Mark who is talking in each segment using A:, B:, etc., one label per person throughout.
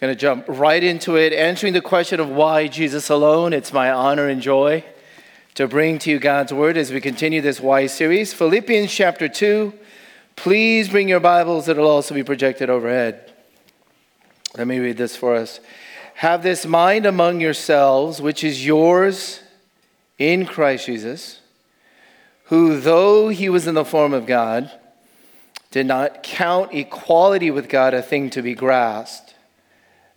A: going to jump right into it, answering the question of why Jesus alone. It's my honor and joy to bring to you God's word as we continue this Why series. Philippians chapter 2. Please bring your Bibles, it'll also be projected overhead. Let me read this for us. Have this mind among yourselves, which is yours in Christ Jesus, who, though he was in the form of God, did not count equality with God a thing to be grasped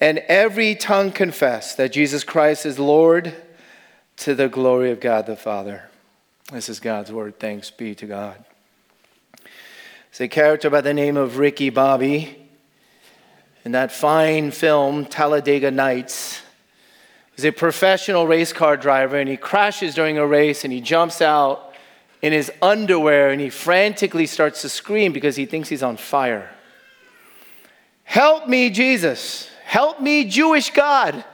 A: and every tongue confess that Jesus Christ is Lord to the glory of God the Father. This is God's word. Thanks be to God. It's a character by the name of Ricky Bobby in that fine film, Talladega Nights. He's a professional race car driver and he crashes during a race and he jumps out in his underwear and he frantically starts to scream because he thinks he's on fire. Help me, Jesus. Help me, Jewish God.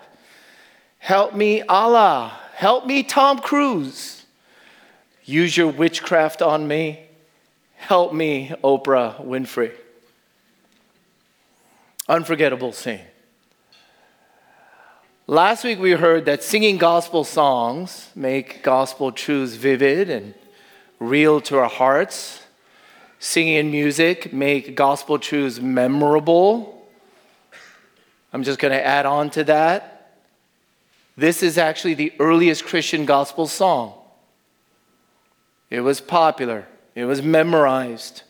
A: Help me, Allah. Help me, Tom Cruise. Use your witchcraft on me. Help me, Oprah Winfrey. Unforgettable scene. Last week we heard that singing gospel songs make gospel truths vivid and real to our hearts. Singing music make gospel truths memorable I'm just going to add on to that. This is actually the earliest Christian gospel song. It was popular, it was memorized,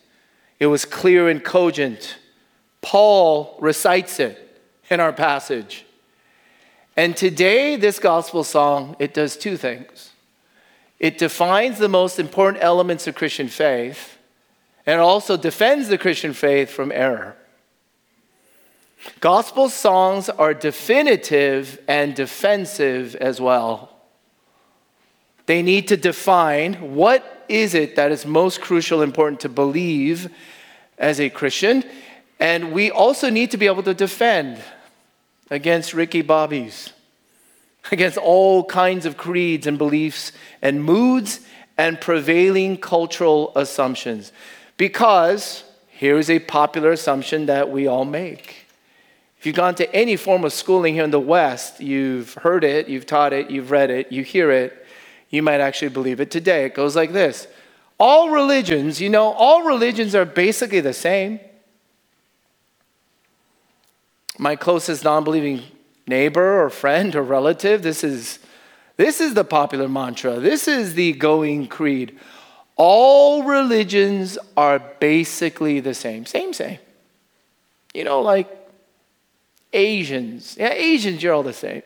A: it was clear and cogent. Paul recites it in our passage. And today, this gospel song, it does two things. It defines the most important elements of Christian faith, and also defends the Christian faith from error. Gospel songs are definitive and defensive as well. They need to define what is it that is most crucial, important to believe as a Christian. And we also need to be able to defend against Ricky Bobbies, against all kinds of creeds and beliefs and moods and prevailing cultural assumptions. Because here is a popular assumption that we all make if you've gone to any form of schooling here in the West, you've heard it, you've taught it, you've read it, you hear it, you might actually believe it today. It goes like this All religions, you know, all religions are basically the same. My closest non believing neighbor or friend or relative, this is, this is the popular mantra. This is the going creed. All religions are basically the same. Same, same. You know, like Asians. Yeah, Asians, you're all the same.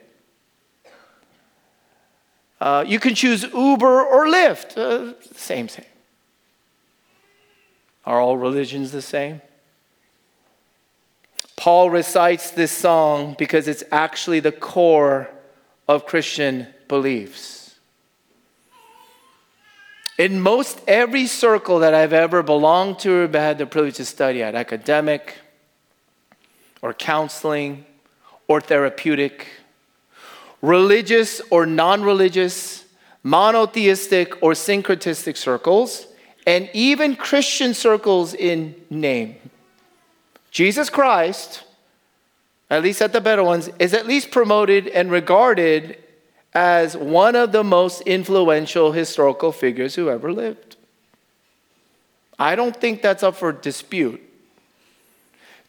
A: Uh, you can choose Uber or Lyft. Uh, same, same. Are all religions the same? Paul recites this song because it's actually the core of Christian beliefs. In most every circle that I've ever belonged to or had the privilege to study at, academic, or counseling or therapeutic, religious or non religious, monotheistic or syncretistic circles, and even Christian circles in name. Jesus Christ, at least at the better ones, is at least promoted and regarded as one of the most influential historical figures who ever lived. I don't think that's up for dispute.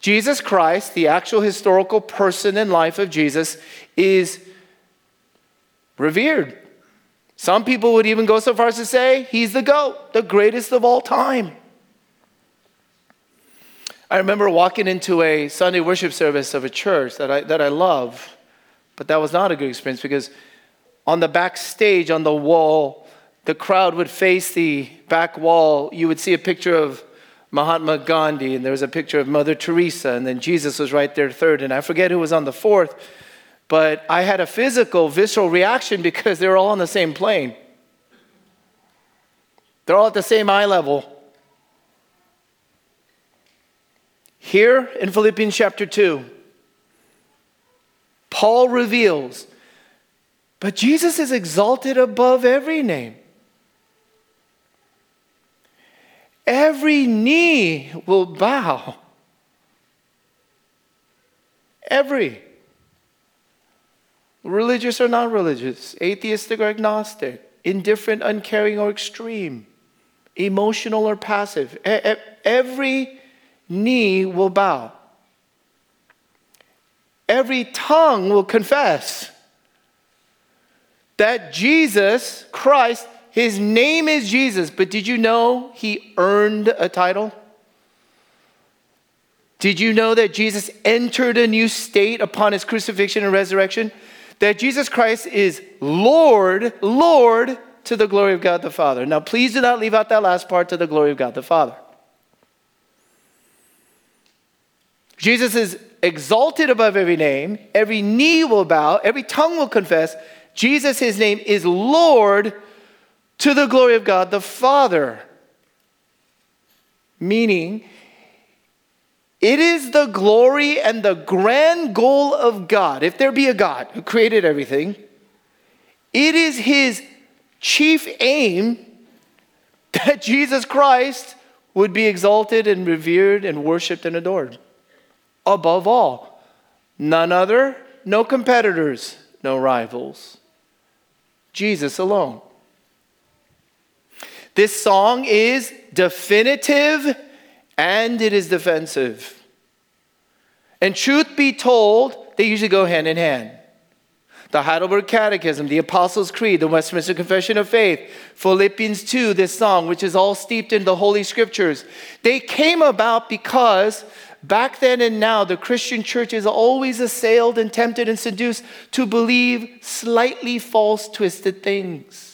A: Jesus Christ, the actual historical person and life of Jesus, is revered. Some people would even go so far as to say he's the GOAT, the greatest of all time. I remember walking into a Sunday worship service of a church that I, that I love, but that was not a good experience because on the backstage, on the wall, the crowd would face the back wall. You would see a picture of Mahatma Gandhi, and there was a picture of Mother Teresa, and then Jesus was right there third, and I forget who was on the fourth, but I had a physical, visceral reaction because they were all on the same plane. They're all at the same eye level. Here in Philippians chapter 2, Paul reveals, but Jesus is exalted above every name. Every knee will bow. Every. Religious or non religious, atheistic or agnostic, indifferent, uncaring, or extreme, emotional or passive. Every knee will bow. Every tongue will confess that Jesus Christ his name is Jesus, but did you know he earned a title? Did you know that Jesus entered a new state upon his crucifixion and resurrection? That Jesus Christ is Lord, Lord to the glory of God the Father. Now, please do not leave out that last part to the glory of God the Father. Jesus is exalted above every name, every knee will bow, every tongue will confess. Jesus, his name, is Lord to the glory of God the Father. Meaning, it is the glory and the grand goal of God, if there be a God who created everything, it is his chief aim that Jesus Christ would be exalted and revered and worshiped and adored. Above all, none other, no competitors, no rivals. Jesus alone. This song is definitive and it is defensive. And truth be told, they usually go hand in hand. The Heidelberg Catechism, the Apostles' Creed, the Westminster Confession of Faith, Philippians 2, this song, which is all steeped in the Holy Scriptures. They came about because back then and now, the Christian church is always assailed and tempted and seduced to believe slightly false, twisted things.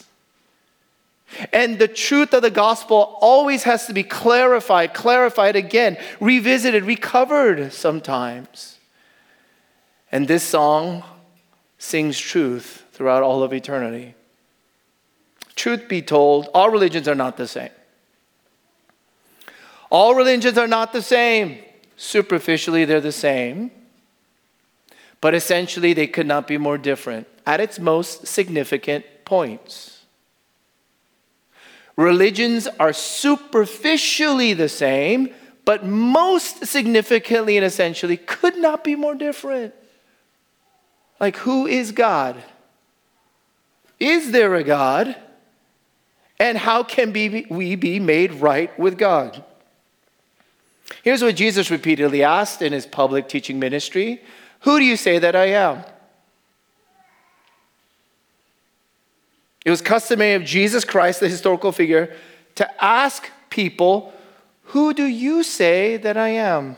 A: And the truth of the gospel always has to be clarified, clarified again, revisited, recovered sometimes. And this song sings truth throughout all of eternity. Truth be told, all religions are not the same. All religions are not the same. Superficially, they're the same. But essentially, they could not be more different at its most significant points. Religions are superficially the same, but most significantly and essentially could not be more different. Like, who is God? Is there a God? And how can we be made right with God? Here's what Jesus repeatedly asked in his public teaching ministry Who do you say that I am? It was customary of Jesus Christ, the historical figure, to ask people, Who do you say that I am?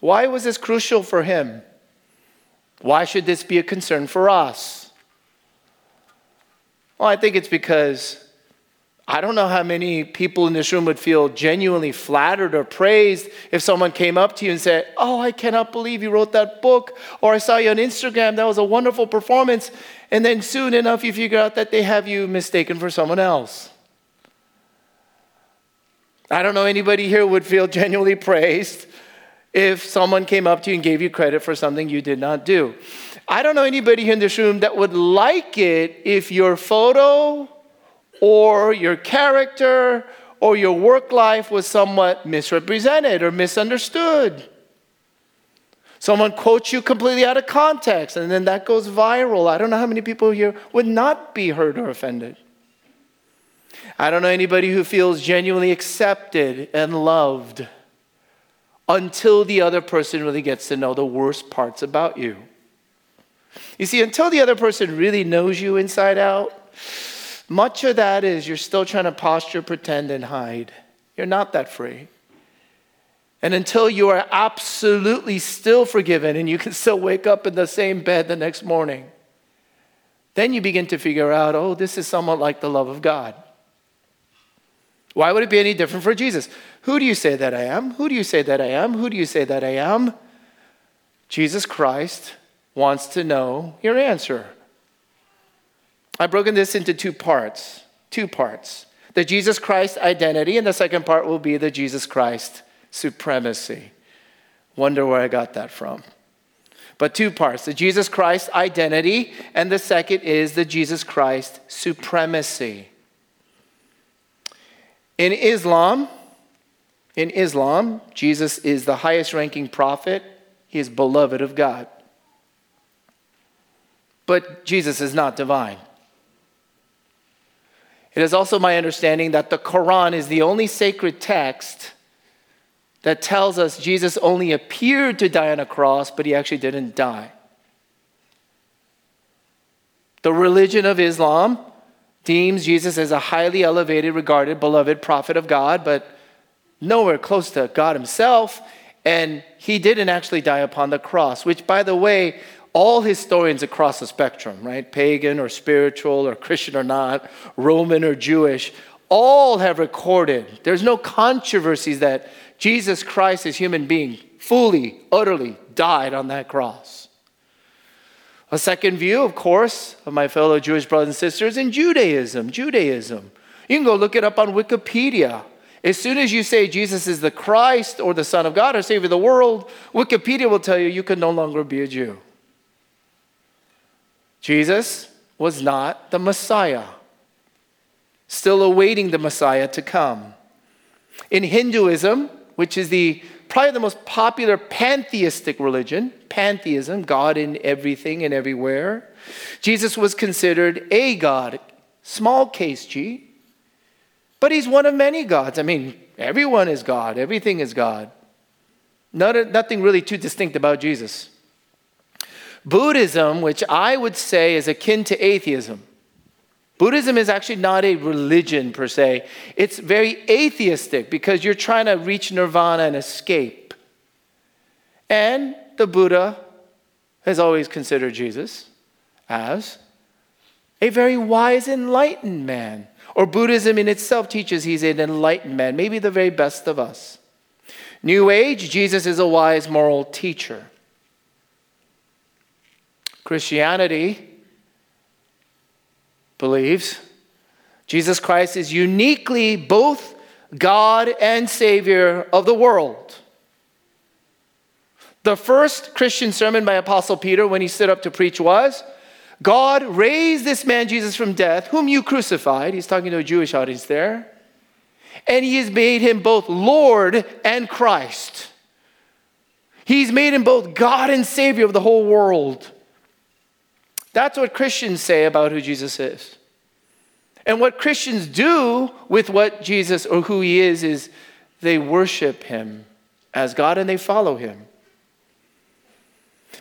A: Why was this crucial for him? Why should this be a concern for us? Well, I think it's because I don't know how many people in this room would feel genuinely flattered or praised if someone came up to you and said, Oh, I cannot believe you wrote that book, or I saw you on Instagram, that was a wonderful performance. And then soon enough, you figure out that they have you mistaken for someone else. I don't know anybody here would feel genuinely praised if someone came up to you and gave you credit for something you did not do. I don't know anybody here in this room that would like it if your photo, or your character or your work life was somewhat misrepresented or misunderstood. Someone quotes you completely out of context and then that goes viral. I don't know how many people here would not be hurt or offended. I don't know anybody who feels genuinely accepted and loved until the other person really gets to know the worst parts about you. You see, until the other person really knows you inside out, much of that is you're still trying to posture, pretend, and hide. You're not that free. And until you are absolutely still forgiven and you can still wake up in the same bed the next morning, then you begin to figure out, oh, this is somewhat like the love of God. Why would it be any different for Jesus? Who do you say that I am? Who do you say that I am? Who do you say that I am? Jesus Christ wants to know your answer. I've broken this into two parts. Two parts. The Jesus Christ identity, and the second part will be the Jesus Christ supremacy. Wonder where I got that from. But two parts the Jesus Christ identity, and the second is the Jesus Christ supremacy. In Islam, in Islam, Jesus is the highest ranking prophet. He is beloved of God. But Jesus is not divine. It is also my understanding that the Quran is the only sacred text that tells us Jesus only appeared to die on a cross, but he actually didn't die. The religion of Islam deems Jesus as a highly elevated, regarded, beloved prophet of God, but nowhere close to God himself. And he didn't actually die upon the cross, which, by the way, all historians across the spectrum, right? Pagan or spiritual or Christian or not, Roman or Jewish, all have recorded. There's no controversies that Jesus Christ, as human being, fully, utterly died on that cross. A second view, of course, of my fellow Jewish brothers and sisters in Judaism. Judaism. You can go look it up on Wikipedia. As soon as you say Jesus is the Christ or the Son of God or Savior of the world, Wikipedia will tell you you can no longer be a Jew. Jesus was not the Messiah, still awaiting the Messiah to come. In Hinduism, which is the probably the most popular pantheistic religion, pantheism, God in everything and everywhere. Jesus was considered a God, small case G, but he's one of many gods. I mean, everyone is God, everything is God. Not, nothing really too distinct about Jesus. Buddhism, which I would say is akin to atheism, Buddhism is actually not a religion per se. It's very atheistic because you're trying to reach nirvana and escape. And the Buddha has always considered Jesus as a very wise, enlightened man. Or Buddhism in itself teaches he's an enlightened man, maybe the very best of us. New Age, Jesus is a wise moral teacher. Christianity believes Jesus Christ is uniquely both God and Savior of the world. The first Christian sermon by Apostle Peter when he stood up to preach was God raised this man Jesus from death, whom you crucified. He's talking to a Jewish audience there. And he has made him both Lord and Christ. He's made him both God and Savior of the whole world. That's what Christians say about who Jesus is. And what Christians do with what Jesus or who he is is they worship him as God and they follow him.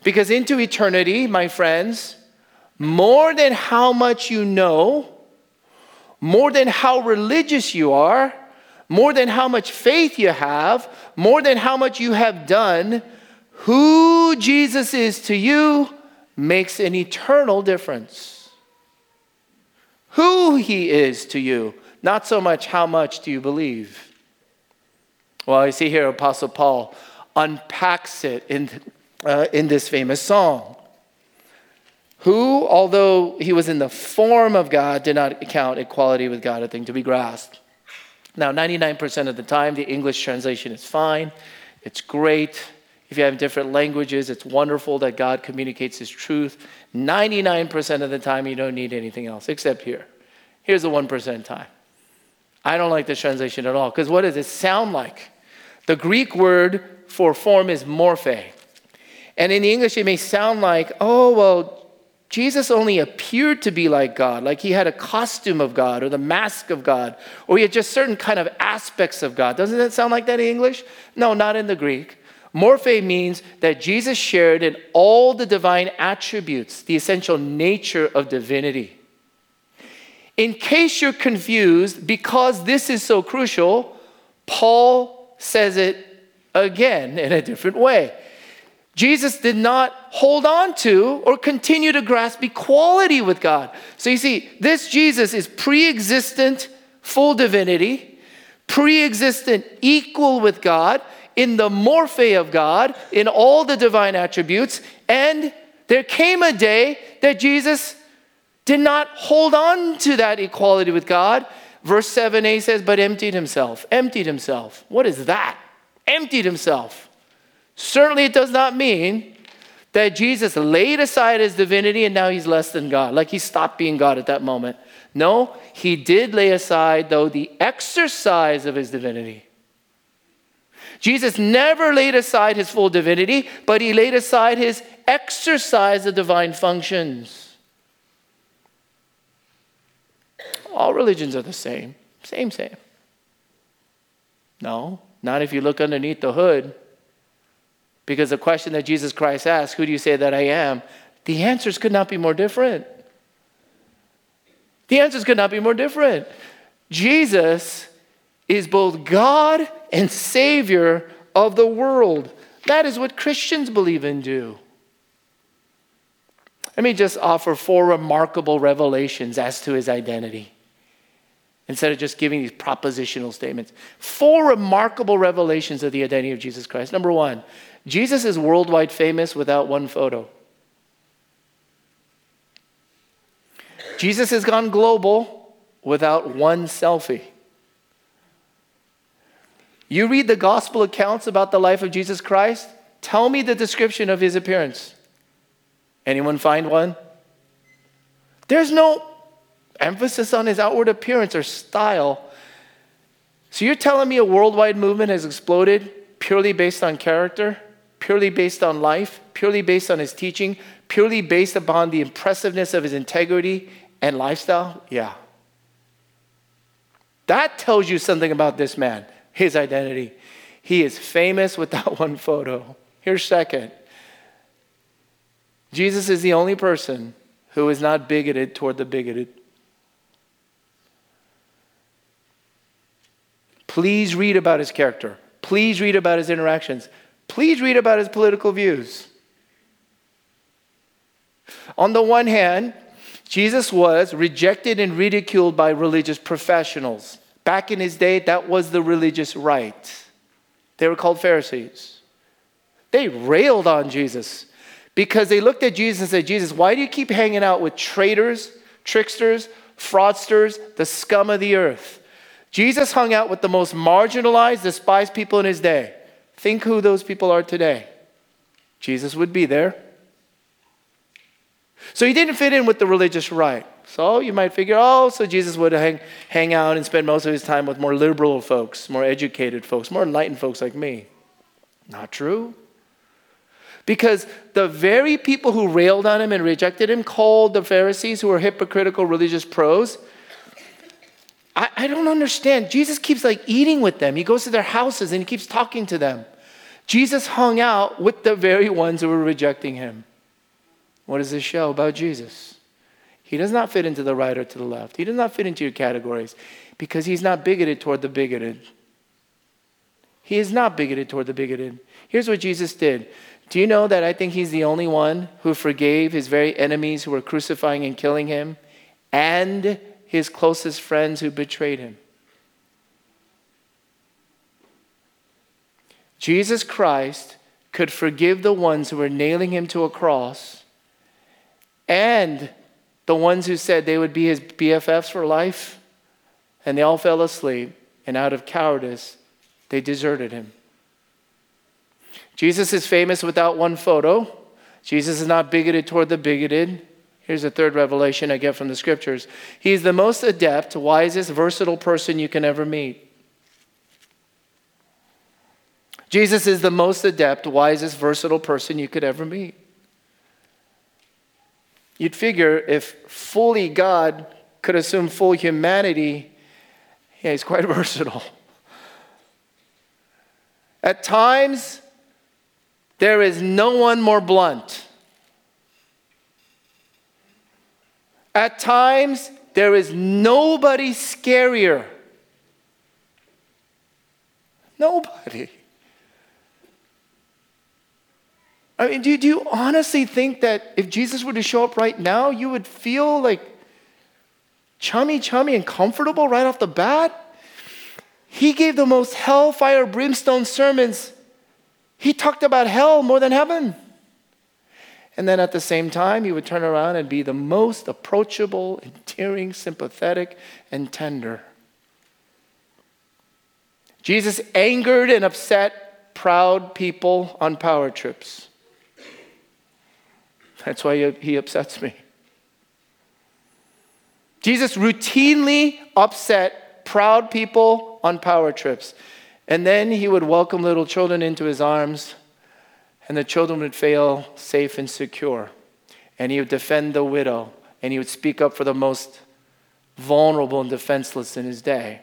A: Because into eternity, my friends, more than how much you know, more than how religious you are, more than how much faith you have, more than how much you have done, who Jesus is to you makes an eternal difference. Who he is to you, not so much how much do you believe. Well, you see here Apostle Paul unpacks it in, uh, in this famous song. Who, although he was in the form of God, did not count equality with God a thing to be grasped. Now, 99% of the time, the English translation is fine. It's great. If you have different languages, it's wonderful that God communicates His truth. 99% of the time, you don't need anything else, except here. Here's the 1% time. I don't like this translation at all, because what does it sound like? The Greek word for form is morphe. And in the English, it may sound like, oh, well, Jesus only appeared to be like God, like he had a costume of God or the mask of God, or he had just certain kind of aspects of God. Doesn't that sound like that in English? No, not in the Greek. Morphe means that Jesus shared in all the divine attributes, the essential nature of divinity. In case you're confused, because this is so crucial, Paul says it again in a different way. Jesus did not hold on to or continue to grasp equality with God. So you see, this Jesus is pre existent, full divinity, pre existent, equal with God, in the morphe of God, in all the divine attributes. And there came a day that Jesus did not hold on to that equality with God. Verse 7a says, but emptied himself. Emptied himself. What is that? Emptied himself. Certainly, it does not mean that Jesus laid aside his divinity and now he's less than God, like he stopped being God at that moment. No, he did lay aside, though, the exercise of his divinity. Jesus never laid aside his full divinity, but he laid aside his exercise of divine functions. All religions are the same. Same, same. No, not if you look underneath the hood. Because the question that Jesus Christ asked, Who do you say that I am? The answers could not be more different. The answers could not be more different. Jesus is both God and Savior of the world. That is what Christians believe and do. Let me just offer four remarkable revelations as to his identity instead of just giving these propositional statements. Four remarkable revelations of the identity of Jesus Christ. Number one, Jesus is worldwide famous without one photo. Jesus has gone global without one selfie. You read the gospel accounts about the life of Jesus Christ, tell me the description of his appearance. Anyone find one? There's no emphasis on his outward appearance or style. So you're telling me a worldwide movement has exploded purely based on character, purely based on life, purely based on his teaching, purely based upon the impressiveness of his integrity and lifestyle? Yeah. That tells you something about this man, his identity. He is famous with that one photo. Here's second Jesus is the only person who is not bigoted toward the bigoted. Please read about his character. Please read about his interactions. Please read about his political views. On the one hand, Jesus was rejected and ridiculed by religious professionals. Back in his day, that was the religious right. They were called Pharisees. They railed on Jesus because they looked at Jesus and said, Jesus, why do you keep hanging out with traitors, tricksters, fraudsters, the scum of the earth? Jesus hung out with the most marginalized, despised people in his day. Think who those people are today. Jesus would be there. So he didn't fit in with the religious right. So you might figure, oh, so Jesus would hang, hang out and spend most of his time with more liberal folks, more educated folks, more enlightened folks like me. Not true. Because the very people who railed on him and rejected him called the Pharisees, who were hypocritical religious pros, I, I don't understand. Jesus keeps like eating with them. He goes to their houses and he keeps talking to them. Jesus hung out with the very ones who were rejecting him. What does this show about Jesus? He does not fit into the right or to the left. He does not fit into your categories because he's not bigoted toward the bigoted. He is not bigoted toward the bigoted. Here's what Jesus did. Do you know that I think he's the only one who forgave his very enemies who were crucifying and killing him and his closest friends who betrayed him? Jesus Christ could forgive the ones who were nailing him to a cross and the ones who said they would be his BFFs for life, and they all fell asleep, and out of cowardice, they deserted him. Jesus is famous without one photo. Jesus is not bigoted toward the bigoted. Here's a third revelation I get from the scriptures. He's the most adept, wisest, versatile person you can ever meet. Jesus is the most adept, wisest, versatile person you could ever meet. You'd figure if fully God could assume full humanity, yeah, he's quite versatile. At times, there is no one more blunt. At times, there is nobody scarier. Nobody. I mean, do, do you honestly think that if Jesus were to show up right now, you would feel like chummy, chummy, and comfortable right off the bat? he gave the most hellfire brimstone sermons. He talked about hell more than heaven. And then at the same time, he would turn around and be the most approachable, endearing, sympathetic, and tender. Jesus angered and upset proud people on power trips. That's why he upsets me. Jesus routinely upset proud people on power trips. And then he would welcome little children into his arms, and the children would feel safe and secure. And he would defend the widow, and he would speak up for the most vulnerable and defenseless in his day.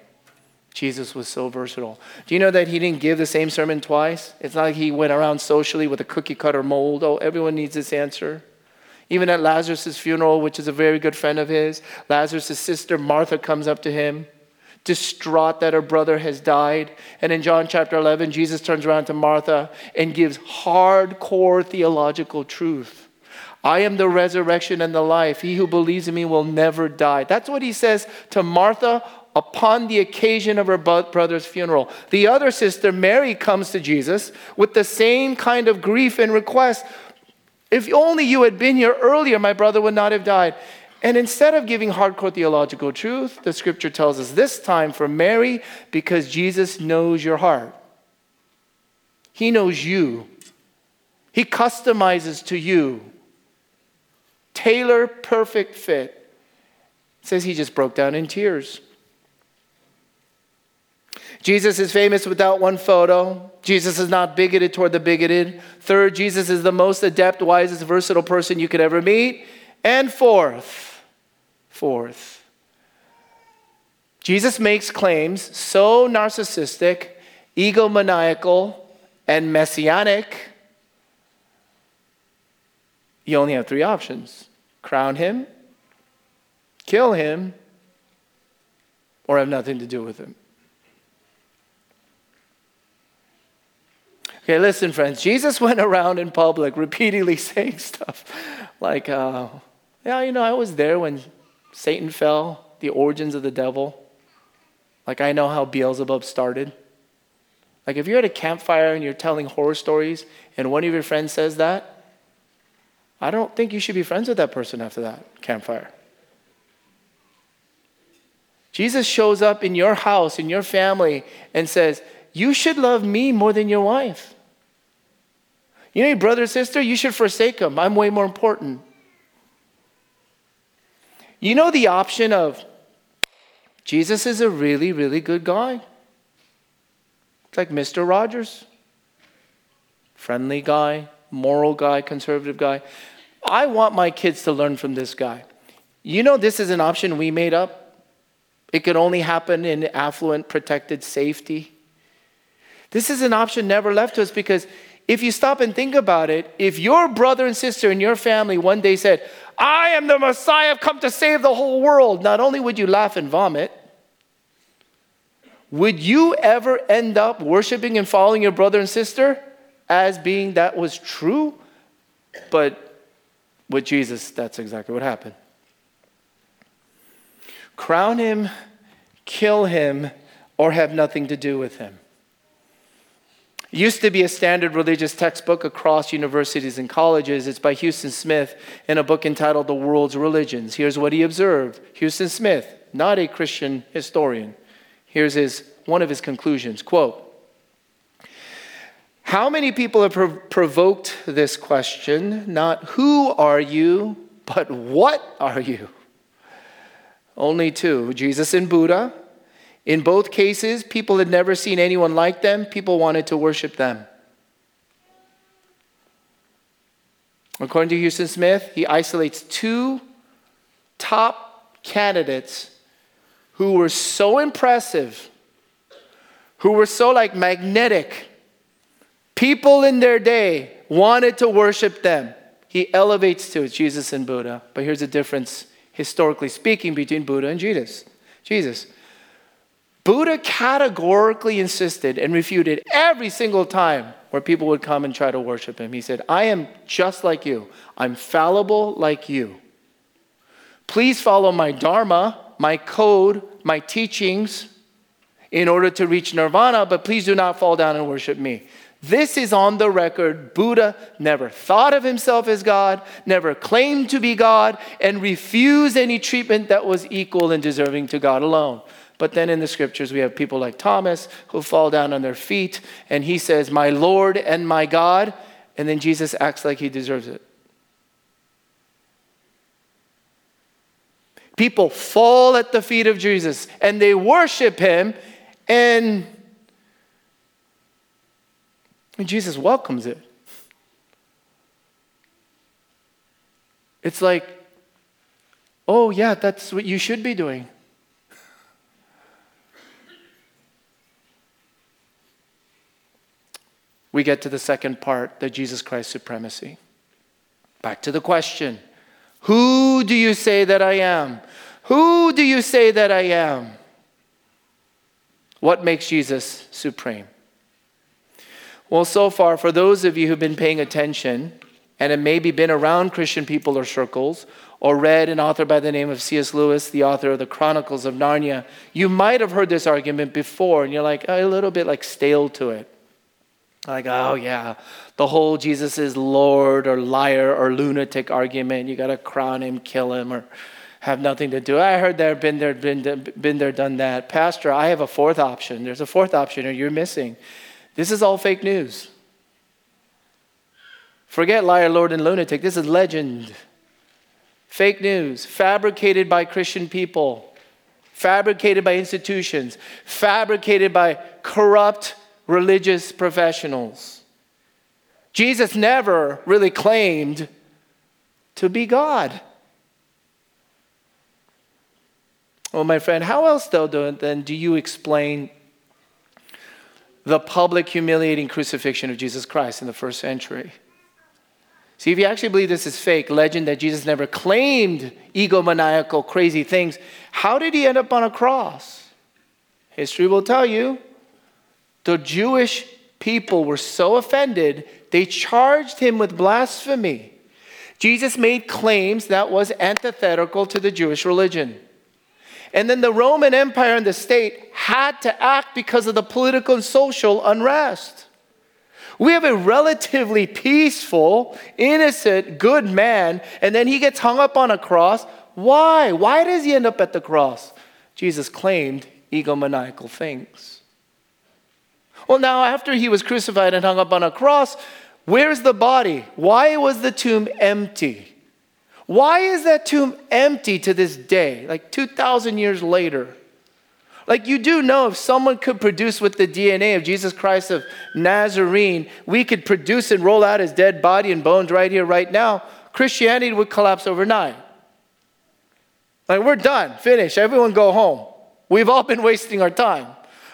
A: Jesus was so versatile. Do you know that he didn't give the same sermon twice? It's not like he went around socially with a cookie cutter mold. Oh, everyone needs this answer. Even at Lazarus' funeral, which is a very good friend of his, Lazarus' sister Martha comes up to him, distraught that her brother has died. And in John chapter 11, Jesus turns around to Martha and gives hardcore theological truth. I am the resurrection and the life. He who believes in me will never die. That's what he says to Martha upon the occasion of her brother's funeral. The other sister, Mary, comes to Jesus with the same kind of grief and request. If only you had been here earlier, my brother would not have died. And instead of giving hardcore theological truth, the scripture tells us this time for Mary, because Jesus knows your heart. He knows you. He customizes to you. Tailor perfect fit. It says he just broke down in tears. Jesus is famous without one photo. Jesus is not bigoted toward the bigoted. Third, Jesus is the most adept, wisest, versatile person you could ever meet. And fourth, fourth, Jesus makes claims so narcissistic, egomaniacal, and messianic. You only have three options crown him, kill him, or have nothing to do with him. Okay, listen, friends. Jesus went around in public repeatedly saying stuff like, uh, yeah, you know, I was there when Satan fell, the origins of the devil. Like, I know how Beelzebub started. Like, if you're at a campfire and you're telling horror stories and one of your friends says that, I don't think you should be friends with that person after that campfire. Jesus shows up in your house, in your family, and says, You should love me more than your wife. You know, your brother sister, you should forsake them. I'm way more important. You know the option of Jesus is a really, really good guy. It's like Mr. Rogers. Friendly guy, moral guy, conservative guy. I want my kids to learn from this guy. You know, this is an option we made up. It could only happen in affluent, protected safety. This is an option never left to us because if you stop and think about it, if your brother and sister in your family one day said, I am the Messiah, I've come to save the whole world, not only would you laugh and vomit, would you ever end up worshiping and following your brother and sister as being that was true? But with Jesus, that's exactly what happened. Crown him, kill him, or have nothing to do with him. It used to be a standard religious textbook across universities and colleges. It's by Huston Smith in a book entitled The World's Religions. Here's what he observed. Huston Smith, not a Christian historian. Here's his, one of his conclusions. Quote, how many people have prov- provoked this question? Not who are you, but what are you? Only two Jesus and Buddha, in both cases, people had never seen anyone like them. People wanted to worship them. According to Huston Smith, he isolates two top candidates who were so impressive, who were so like magnetic. People in their day wanted to worship them. He elevates to Jesus and Buddha. But here's the difference, historically speaking, between Buddha and Jesus. Jesus. Buddha categorically insisted and refuted every single time where people would come and try to worship him. He said, I am just like you, I'm fallible like you. Please follow my Dharma, my code, my teachings in order to reach nirvana, but please do not fall down and worship me. This is on the record. Buddha never thought of himself as God, never claimed to be God, and refused any treatment that was equal and deserving to God alone. But then in the scriptures, we have people like Thomas who fall down on their feet, and he says, My Lord and my God. And then Jesus acts like he deserves it. People fall at the feet of Jesus and they worship him, and Jesus welcomes it. It's like, oh, yeah, that's what you should be doing. We get to the second part the Jesus Christ supremacy. Back to the question Who do you say that I am? Who do you say that I am? What makes Jesus supreme? Well, so far, for those of you who've been paying attention and have maybe been around Christian people or circles, or read an author by the name of C.S. Lewis, the author of the Chronicles of Narnia, you might have heard this argument before, and you're like a little bit like stale to it. Like, oh yeah, the whole Jesus is Lord or liar or lunatic argument. You got to crown him, kill him, or have nothing to do. I heard there, been there, been, been there, done that. Pastor, I have a fourth option. There's a fourth option, or you're missing. This is all fake news. Forget liar, Lord, and lunatic. This is legend. Fake news, fabricated by Christian people, fabricated by institutions, fabricated by corrupt religious professionals. Jesus never really claimed to be God. Well, my friend, how else though then do you explain the public humiliating crucifixion of Jesus Christ in the first century? See, if you actually believe this is fake legend that Jesus never claimed egomaniacal, crazy things, how did he end up on a cross? History will tell you. The Jewish people were so offended, they charged him with blasphemy. Jesus made claims that was antithetical to the Jewish religion. And then the Roman Empire and the state had to act because of the political and social unrest. We have a relatively peaceful, innocent, good man, and then he gets hung up on a cross. Why? Why does he end up at the cross? Jesus claimed egomaniacal things. Well, now, after he was crucified and hung up on a cross, where's the body? Why was the tomb empty? Why is that tomb empty to this day, like 2,000 years later? Like, you do know if someone could produce with the DNA of Jesus Christ of Nazarene, we could produce and roll out his dead body and bones right here, right now, Christianity would collapse overnight. Like, we're done, finish, everyone go home. We've all been wasting our time.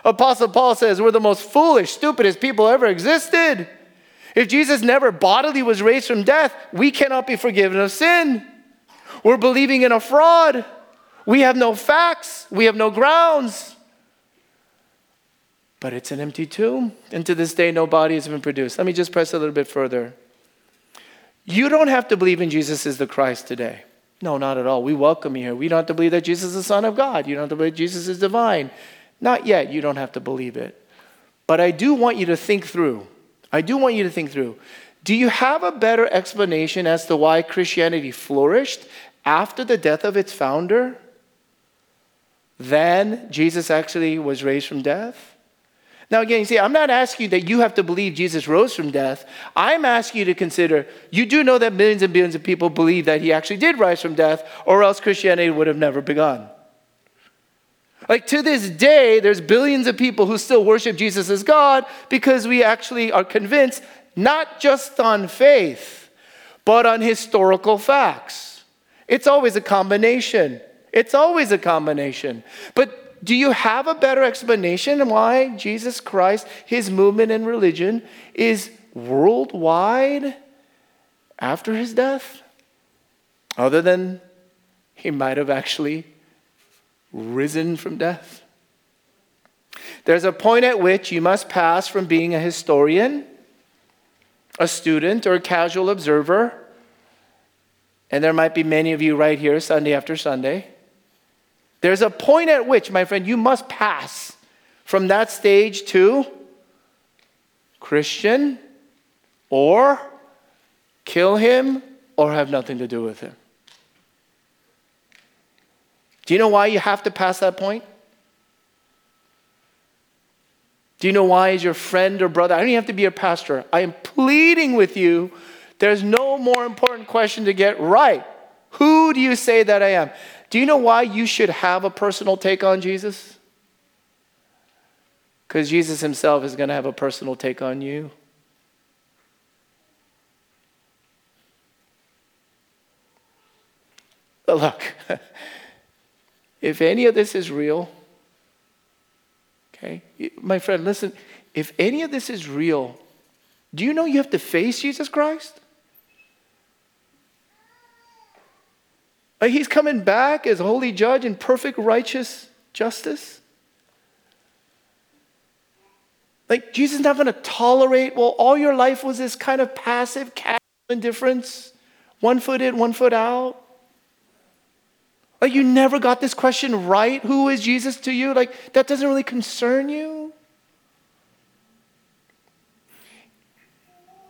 A: Apostle Paul says we're the most foolish, stupidest people ever existed. If Jesus never bodily was raised from death, we cannot be forgiven of sin. We're believing in a fraud. We have no facts, we have no grounds. But it's an empty tomb, and to this day, no body has been produced. Let me just press a little bit further. You don't have to believe in Jesus as the Christ today. No, not at all. We welcome you here. We don't have to believe that Jesus is the Son of God. You don't have to believe Jesus is divine. Not yet. You don't have to believe it. But I do want you to think through I do want you to think through do you have a better explanation as to why Christianity flourished after the death of its founder than Jesus actually was raised from death? Now, again, you see, I'm not asking you that you have to believe Jesus rose from death. I'm asking you to consider you do know that millions and billions of people believe that he actually did rise from death, or else Christianity would have never begun. Like to this day, there's billions of people who still worship Jesus as God because we actually are convinced not just on faith, but on historical facts. It's always a combination. It's always a combination. But do you have a better explanation why Jesus Christ, his movement and religion, is worldwide after his death? Other than he might have actually risen from death. There's a point at which you must pass from being a historian, a student, or a casual observer, and there might be many of you right here Sunday after Sunday. There's a point at which, my friend, you must pass from that stage to Christian or kill him or have nothing to do with him. Do you know why you have to pass that point? Do you know why, as your friend or brother, I don't even have to be a pastor, I am pleading with you. There's no more important question to get right. Who do you say that I am? Do you know why you should have a personal take on Jesus? Because Jesus himself is going to have a personal take on you. But look, if any of this is real, Okay? My friend, listen, if any of this is real, do you know you have to face Jesus Christ? Like he's coming back as holy judge in perfect righteous justice. Like Jesus is not going to tolerate, well, all your life was this kind of passive, casual indifference, one foot in, one foot out. Like, you never got this question right. Who is Jesus to you? Like, that doesn't really concern you.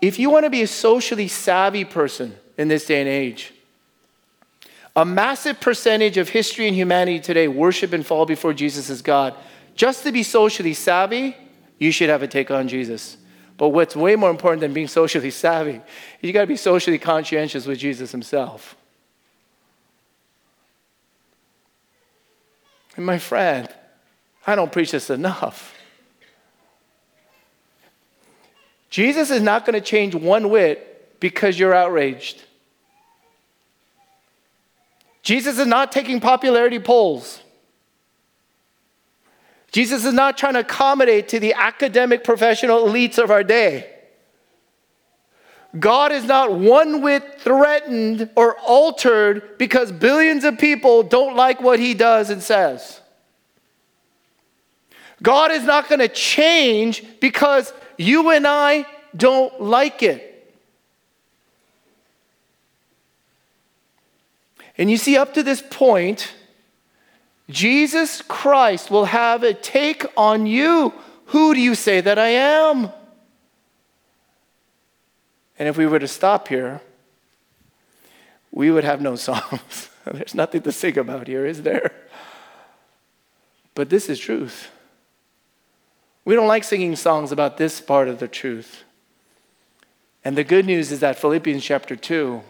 A: If you want to be a socially savvy person in this day and age, a massive percentage of history and humanity today worship and fall before Jesus as God. Just to be socially savvy, you should have a take on Jesus. But what's way more important than being socially savvy, you got to be socially conscientious with Jesus himself. And my friend, I don't preach this enough. Jesus is not going to change one whit because you're outraged. Jesus is not taking popularity polls. Jesus is not trying to accommodate to the academic professional elites of our day. God is not one whit threatened or altered because billions of people don't like what he does and says. God is not going to change because you and I don't like it. And you see, up to this point, Jesus Christ will have a take on you. Who do you say that I am? And if we were to stop here, we would have no songs. There's nothing to sing about here, is there? But this is truth. We don't like singing songs about this part of the truth. And the good news is that Philippians chapter 2,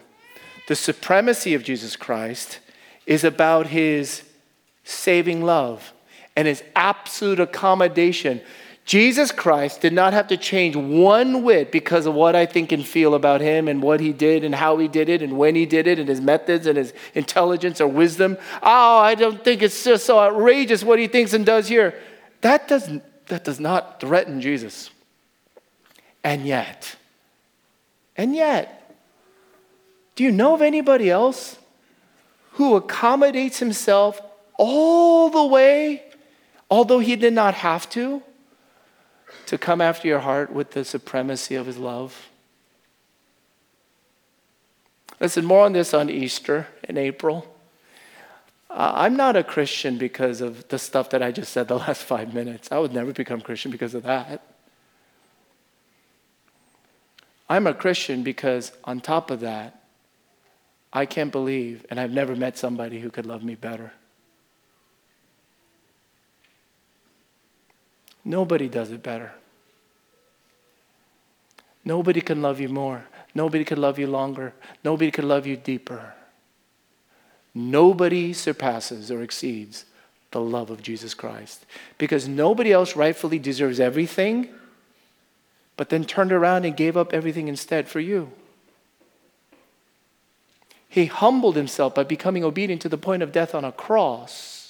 A: the supremacy of Jesus Christ is about his saving love and his absolute accommodation Jesus Christ did not have to change one whit because of what I think and feel about him and what he did and how he did it and when he did it and his methods and his intelligence or wisdom. Oh, I don't think it's just so outrageous what he thinks and does here. That doesn't that does not threaten Jesus. And yet, and yet, do you know of anybody else who accommodates himself all the way, although he did not have to? To come after your heart with the supremacy of his love? Listen, more on this on Easter in April. Uh, I'm not a Christian because of the stuff that I just said the last five minutes. I would never become Christian because of that. I'm a Christian because, on top of that, I can't believe, and I've never met somebody who could love me better. Nobody does it better. Nobody can love you more. Nobody can love you longer. Nobody can love you deeper. Nobody surpasses or exceeds the love of Jesus Christ because nobody else rightfully deserves everything, but then turned around and gave up everything instead for you. He humbled himself by becoming obedient to the point of death on a cross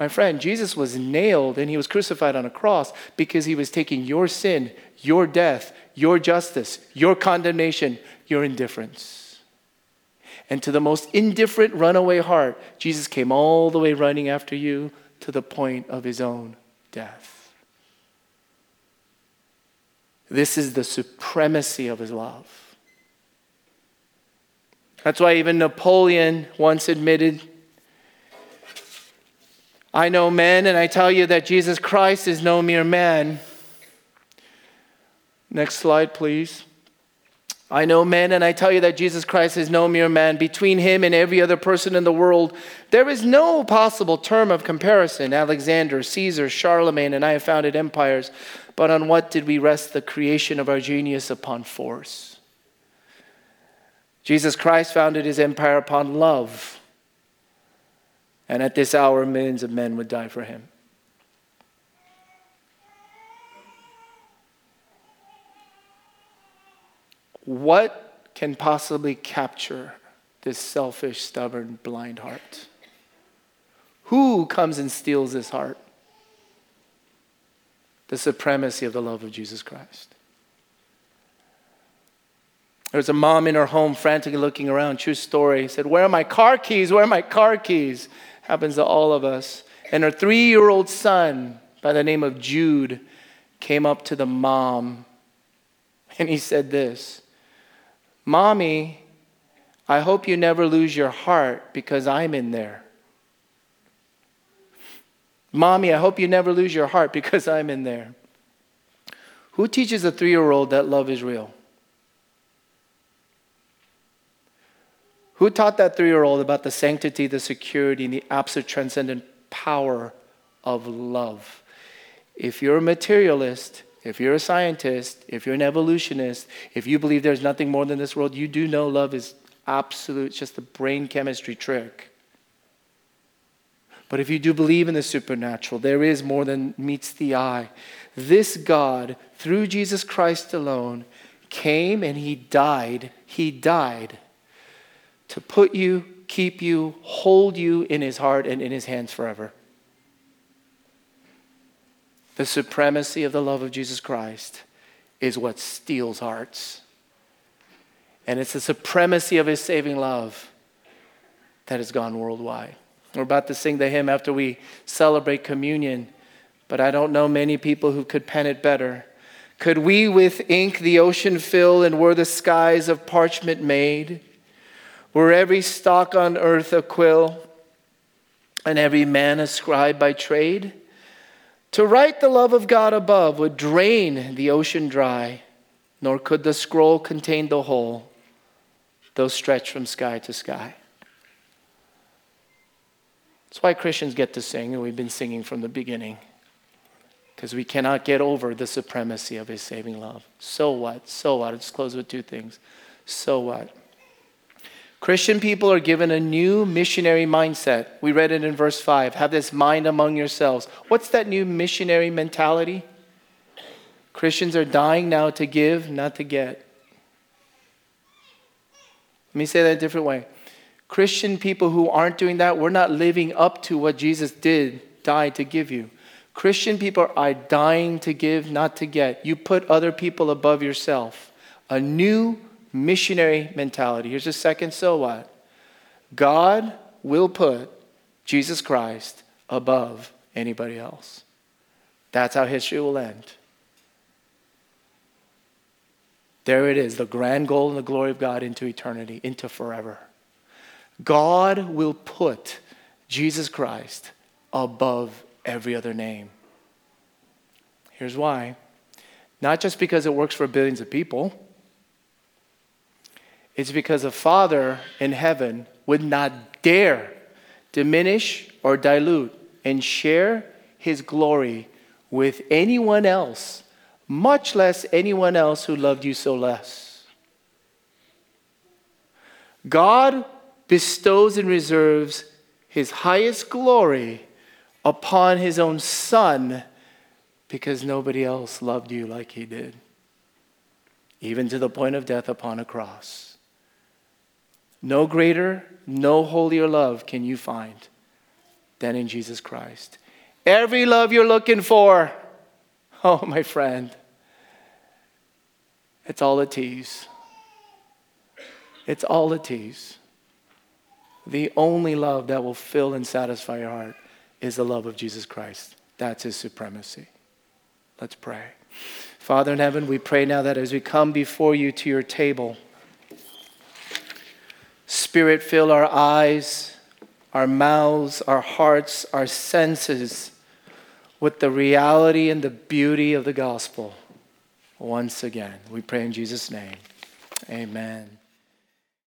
A: my friend, Jesus was nailed and he was crucified on a cross because he was taking your sin, your death, your justice, your condemnation, your indifference. And to the most indifferent runaway heart, Jesus came all the way running after you to the point of his own death. This is the supremacy of his love. That's why even Napoleon once admitted I know men, and I tell you that Jesus Christ is no mere man. Next slide, please. I know men, and I tell you that Jesus Christ is no mere man. Between him and every other person in the world, there is no possible term of comparison. Alexander, Caesar, Charlemagne, and I have founded empires. But on what did we rest the creation of our genius upon force? Jesus Christ founded his empire upon love. And at this hour, millions of men would die for him. What can possibly capture this selfish, stubborn, blind heart? Who comes and steals this heart? The supremacy of the love of Jesus Christ. There was a mom in her home frantically looking around, true story. Said, Where are my car keys? Where are my car keys? Happens to all of us. And her three year old son, by the name of Jude, came up to the mom and he said this Mommy, I hope you never lose your heart because I'm in there. Mommy, I hope you never lose your heart because I'm in there. Who teaches a three year old that love is real? Who taught that three year old about the sanctity, the security, and the absolute transcendent power of love? If you're a materialist, if you're a scientist, if you're an evolutionist, if you believe there's nothing more than this world, you do know love is absolute, it's just a brain chemistry trick. But if you do believe in the supernatural, there is more than meets the eye. This God, through Jesus Christ alone, came and he died. He died to put you, keep you, hold you in his heart and in his hands forever the supremacy of the love of Jesus Christ is what steals hearts. And it's the supremacy of his saving love that has gone worldwide. We're about to sing the hymn after we celebrate communion, but I don't know many people who could pen it better. Could we with ink the ocean fill, and were the skies of parchment made? Were every stock on earth a quill, and every man a scribe by trade? To write the love of God above would drain the ocean dry, nor could the scroll contain the whole, though stretched from sky to sky. That's why Christians get to sing, and we've been singing from the beginning, because we cannot get over the supremacy of His saving love. So what? So what? Just close with two things. So what? Christian people are given a new missionary mindset. We read it in verse 5. Have this mind among yourselves. What's that new missionary mentality? Christians are dying now to give, not to get. Let me say that a different way. Christian people who aren't doing that, we're not living up to what Jesus did, died to give you. Christian people are dying to give, not to get. You put other people above yourself. A new missionary mentality. Here's the second so what? God will put Jesus Christ above anybody else. That's how history will end. There it is, the grand goal and the glory of God into eternity, into forever. God will put Jesus Christ above every other name. Here's why. Not just because it works for billions of people, it's because a Father in heaven would not dare diminish or dilute and share his glory with anyone else, much less anyone else who loved you so less. God bestows and reserves his highest glory upon his own Son because nobody else loved you like he did, even to the point of death upon a cross. No greater, no holier love can you find than in Jesus Christ. Every love you're looking for, oh, my friend, it's all a tease. It's all a tease. The only love that will fill and satisfy your heart is the love of Jesus Christ. That's his supremacy. Let's pray. Father in heaven, we pray now that as we come before you to your table, Spirit, fill our eyes, our mouths, our hearts, our senses with the reality and the beauty of the gospel once again. We pray in Jesus' name. Amen.